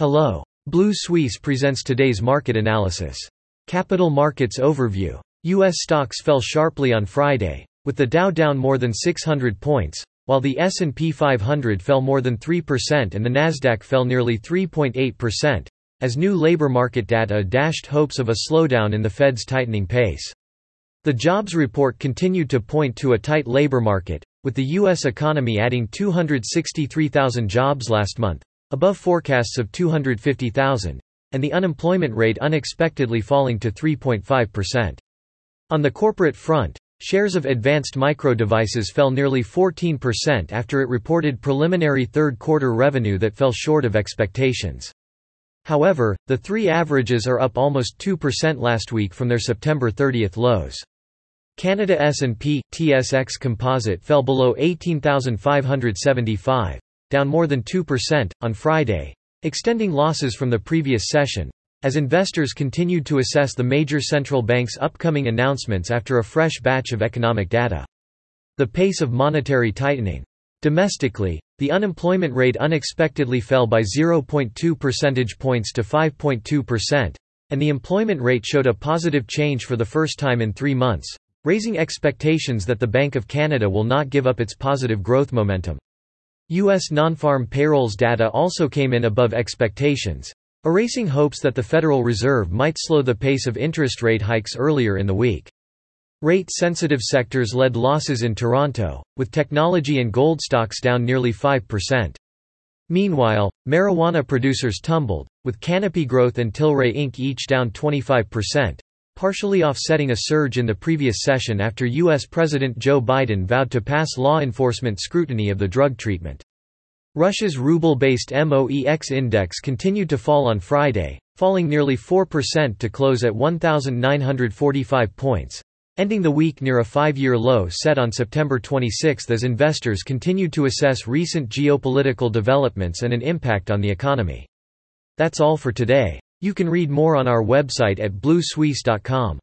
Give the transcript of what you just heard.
Hello. Blue Suisse presents today's market analysis. Capital Markets Overview. U.S. stocks fell sharply on Friday, with the Dow down more than 600 points, while the S&P 500 fell more than 3% and the Nasdaq fell nearly 3.8%, as new labor market data dashed hopes of a slowdown in the Fed's tightening pace. The jobs report continued to point to a tight labor market, with the U.S. economy adding 263,000 jobs last month, above forecasts of 250,000, and the unemployment rate unexpectedly falling to 3.5%. On the corporate front, shares of Advanced Micro Devices fell nearly 14% after it reported preliminary third-quarter revenue that fell short of expectations. However, the three averages are up almost 2% last week from their September 30 lows. Canada S&P TSX Composite fell below 18,575 down more than 2%, on Friday, extending losses from the previous session, as investors continued to assess the major central banks' upcoming announcements after a fresh batch of economic data. The pace of monetary tightening. Domestically, the unemployment rate unexpectedly fell by 0.2 percentage points to 5.2%, and the employment rate showed a positive change for the first time in three months, raising expectations that the Bank of Canada will not give up its positive growth momentum. U.S. non-farm payrolls data also came in above expectations, erasing hopes that the Federal Reserve might slow the pace of interest rate hikes earlier in the week. Rate-sensitive sectors led losses in Toronto, with technology and gold stocks down nearly 5%. Meanwhile, marijuana producers tumbled, with Canopy Growth and Tilray Inc. each down 25%, partially offsetting a surge in the previous session after U.S. President Joe Biden vowed to pass law enforcement scrutiny of the drug treatment. Russia's ruble-based MOEX index continued to fall on Friday, falling nearly 4% to close at 1,945 points, ending the week near a five-year low set on September 26 as investors continued to assess recent geopolitical developments and an impact on the economy. That's all for today. You can read more on our website at bluesuisse.com.